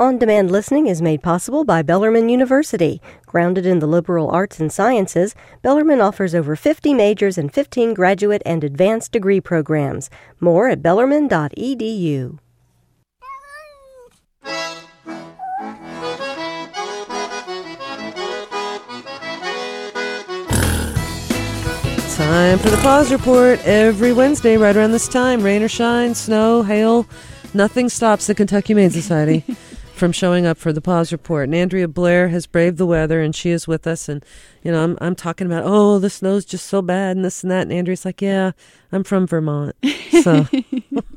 On demand listening is made possible by Bellarmine University. Grounded in the liberal arts and sciences, Bellarmine offers over 50 majors and 15 graduate and advanced degree programs. More at bellarmine.edu. Time for the Paws Report every Wednesday, right around this time. Rain or shine, snow, hail, nothing stops the Kentucky Humane Society from showing up for the Paws Report. And Andrea Blair has braved the weather, and she is with us. And you know, I'm I'm talking about, oh, the snow's just so bad, and this and that. And Andrea's like, yeah, I'm from Vermont, so.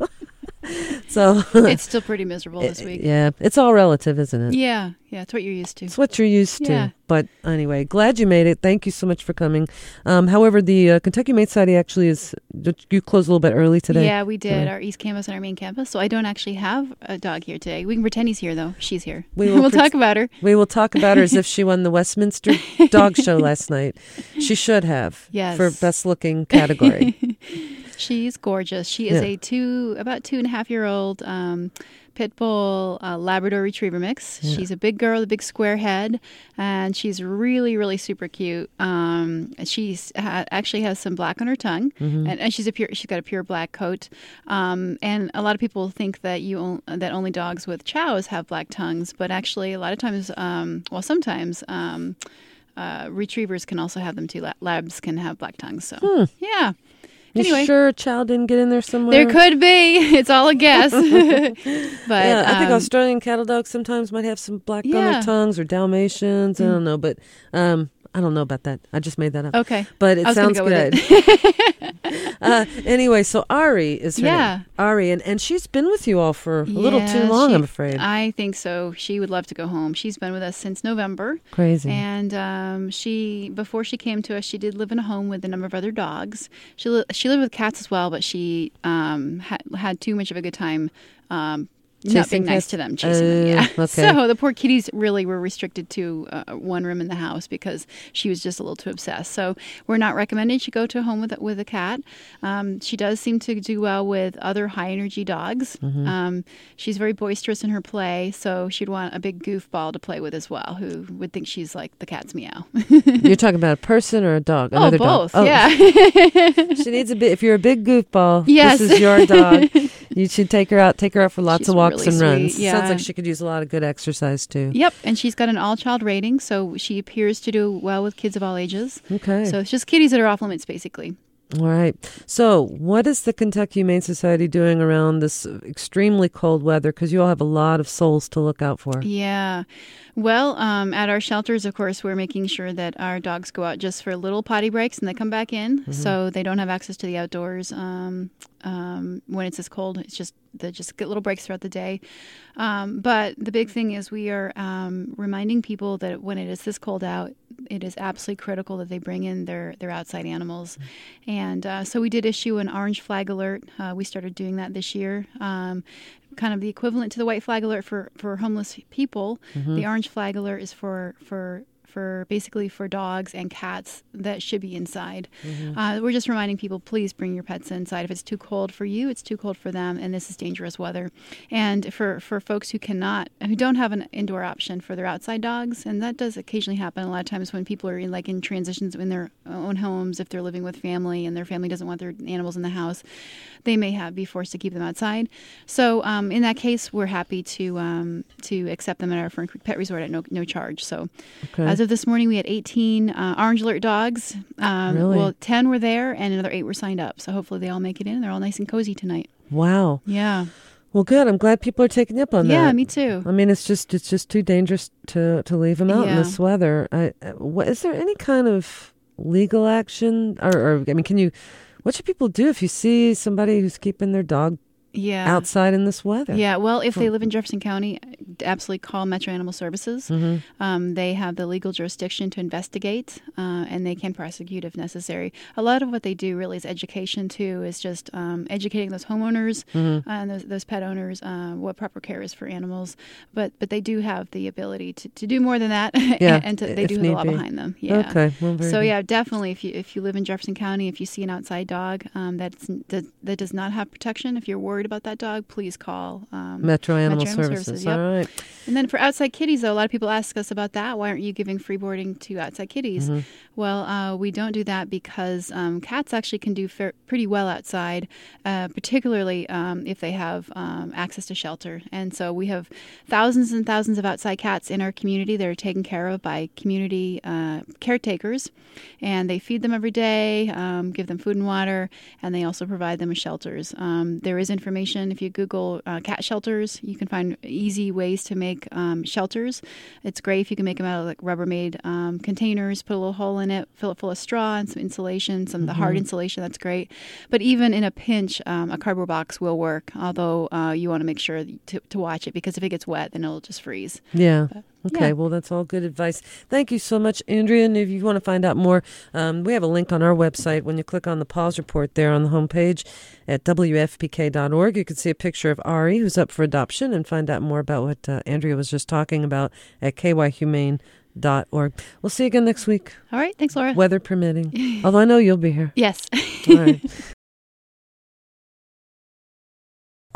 so it's still pretty miserable this week. Yeah, it's all relative, isn't it? Yeah, yeah, it's what you're used to. It's what you're used Yeah. to. But anyway, glad you made it. Thank you so much for coming. Um, however, the uh, Kentucky Humane Society actually is. You closed a little bit early today. Yeah, we did Sorry. our East Campus and our main campus. So I don't actually have a dog here today. We can pretend he's here though. She's here. We will will pret- talk about her. We will talk about her as if she won the Westminster Dog Show last night. She should have. Yes. For best looking category. She's gorgeous. She is Yeah. a two, about two and a half year old um, pit bull uh, Labrador Retriever mix. She's a big girl, a big square head, and she's really, really super cute. Um, she's ha- actually has some black on her tongue, Mm-hmm. and, and she's a pure. She's got a pure black coat. Um, and a lot of people think that you on- that only dogs with chows have black tongues, but actually, a lot of times, um, well, sometimes. Um, uh, retrievers can also have them too. Labs can have black tongues. So, yeah. You Anyway. sure a child didn't get in there somewhere? There could be. It's all a guess. but Yeah, I think um, Australian cattle dogs sometimes might have some black on Yeah. Mm. their tongues or Dalmatians. I don't know, but um, I don't know about that. I just made that up. Okay. But it sounds go good. uh, anyway, so Arry is her Yeah. name. Arry, and, and she's been with you all for a little too long, she- I'm afraid. I think so. She would love to go home. She's been with us since November. Crazy. And um, she, before she came to us, she did live in a home with a number of other dogs. She li- she lived with cats as well, but she um, had had too much of a good time. Um, not Chasing being nice to them, chasing them. Uh, Yeah. okay. So the poor kitties really were restricted to uh, one room in the house because she was just a little too obsessed. So we're not recommending she go to a home with with a cat. Um, she does seem to do well with other high energy dogs. Mm-hmm. Um, she's very boisterous in her play, so she'd want a big goofball to play with as well, who would think she's like the cat's meow. You're talking about a person or a dog? oh, both. dog. Yeah. she needs a bit. If you're a big goofball, Yes. this is your dog. You should take her out. Take her out for lots She's of walks really and runs. sweet, Sounds like she could use a lot of good exercise too. Yep, and she's got an all-child rating, so she appears to do well with kids of all ages. Okay. So it's just kitties that are off limits, basically. All right. So, what is the Kentucky Humane Society doing around this extremely cold weather? Because you all have a lot of souls to look out for. Yeah. Well, um, at our shelters, of course, we're making sure that our dogs go out just for little potty breaks and they come back in, so they don't have access to the outdoors um, um, when it's this cold. It's just they just get little breaks throughout the day. Um, but the big thing is we are um, reminding people that when it is this cold out, it is absolutely critical that they bring in their their outside animals, and uh, so we did issue an orange flag alert. Uh, we started doing that this year. Um, kind of the equivalent to the white flag alert for, for homeless people. The orange flag alert is for for for basically for dogs and cats that should be inside. Uh, we're just reminding people, please bring your pets inside. If it's too cold for you, it's too cold for them, and this is dangerous weather. And for for folks who cannot, who don't have an indoor option for their outside dogs, and that does occasionally happen a lot of times when people are in like in transitions in their own homes, if they're living with family and their family doesn't want their animals in the house, they may have be forced to keep them outside. So um, in that case, we're happy to um, to accept them at our Fern Creek Pet Resort at no no charge. So Okay. as of this morning, we had 18 uh, Orange Alert dogs. Um, Really? Well, 10 were there, and another eight were signed up. So hopefully they all make it in. They're all nice and cozy tonight. wow. Yeah. Well, good. I'm glad people are taking up on that. Yeah, me too. I mean, it's just it's just too dangerous to to leave them out in this weather. I, what, is there any kind of legal action, or, or I mean, can you? What should people do if you see somebody who's keeping their dog Yeah. outside in this weather? Yeah, well, if they live in Jefferson County, absolutely call Metro Animal Services. Mm-hmm. Um, they have the legal jurisdiction to investigate, uh, and they can prosecute if necessary. A lot of what they do really is education too. Is just um, educating those homeowners Mm-hmm. uh, and those, those pet owners uh, what proper care is for animals. But but they do have the ability to, to do more than that, Yeah, and to, they do have a law be. behind them. Yeah. Okay. Well, So yeah, definitely. If you if you live in Jefferson County, if you see an outside dog um, that's that, that does not have protection, if you're worried worried about that dog, please call um, Metro Animal Metro Animal Services. Services, yep. All right. And then for outside kitties, though, a lot of people ask us about that. Why aren't you giving free boarding to outside kitties? Mm-hmm. Well, uh, we don't do that because um, cats actually can do fair, pretty well outside, uh, particularly um, if they have um, access to shelter. And so we have thousands and thousands of outside cats in our community that are taken care of by community uh, caretakers, and they feed them every day, um, give them food and water, and they also provide them with shelters. Um, there is information if you Google uh, cat shelters, you can find easy ways to make um, shelters. It's great if you can make them out of like Rubbermaid um, containers, put a little hole in it, fill it full of straw and some insulation, some of the hard insulation. That's great. But even in a pinch, um, a cardboard box will work. Although uh, you want to make sure to, to watch it because if it gets wet, then it'll just freeze. Yeah. Okay, yeah. well, that's all good advice. Thank you so much, Andrea. And if you want to find out more, um, we have a link on our website. When you click on the Paws Report there on the homepage at WFPK.org, you can see a picture of Arry, who's up for adoption, and find out more about what uh, Andrea was just talking about at kyhumane.org. We'll see you again next week, All right. Thanks, Laura. weather permitting. Although I know you'll be here. yes. All right.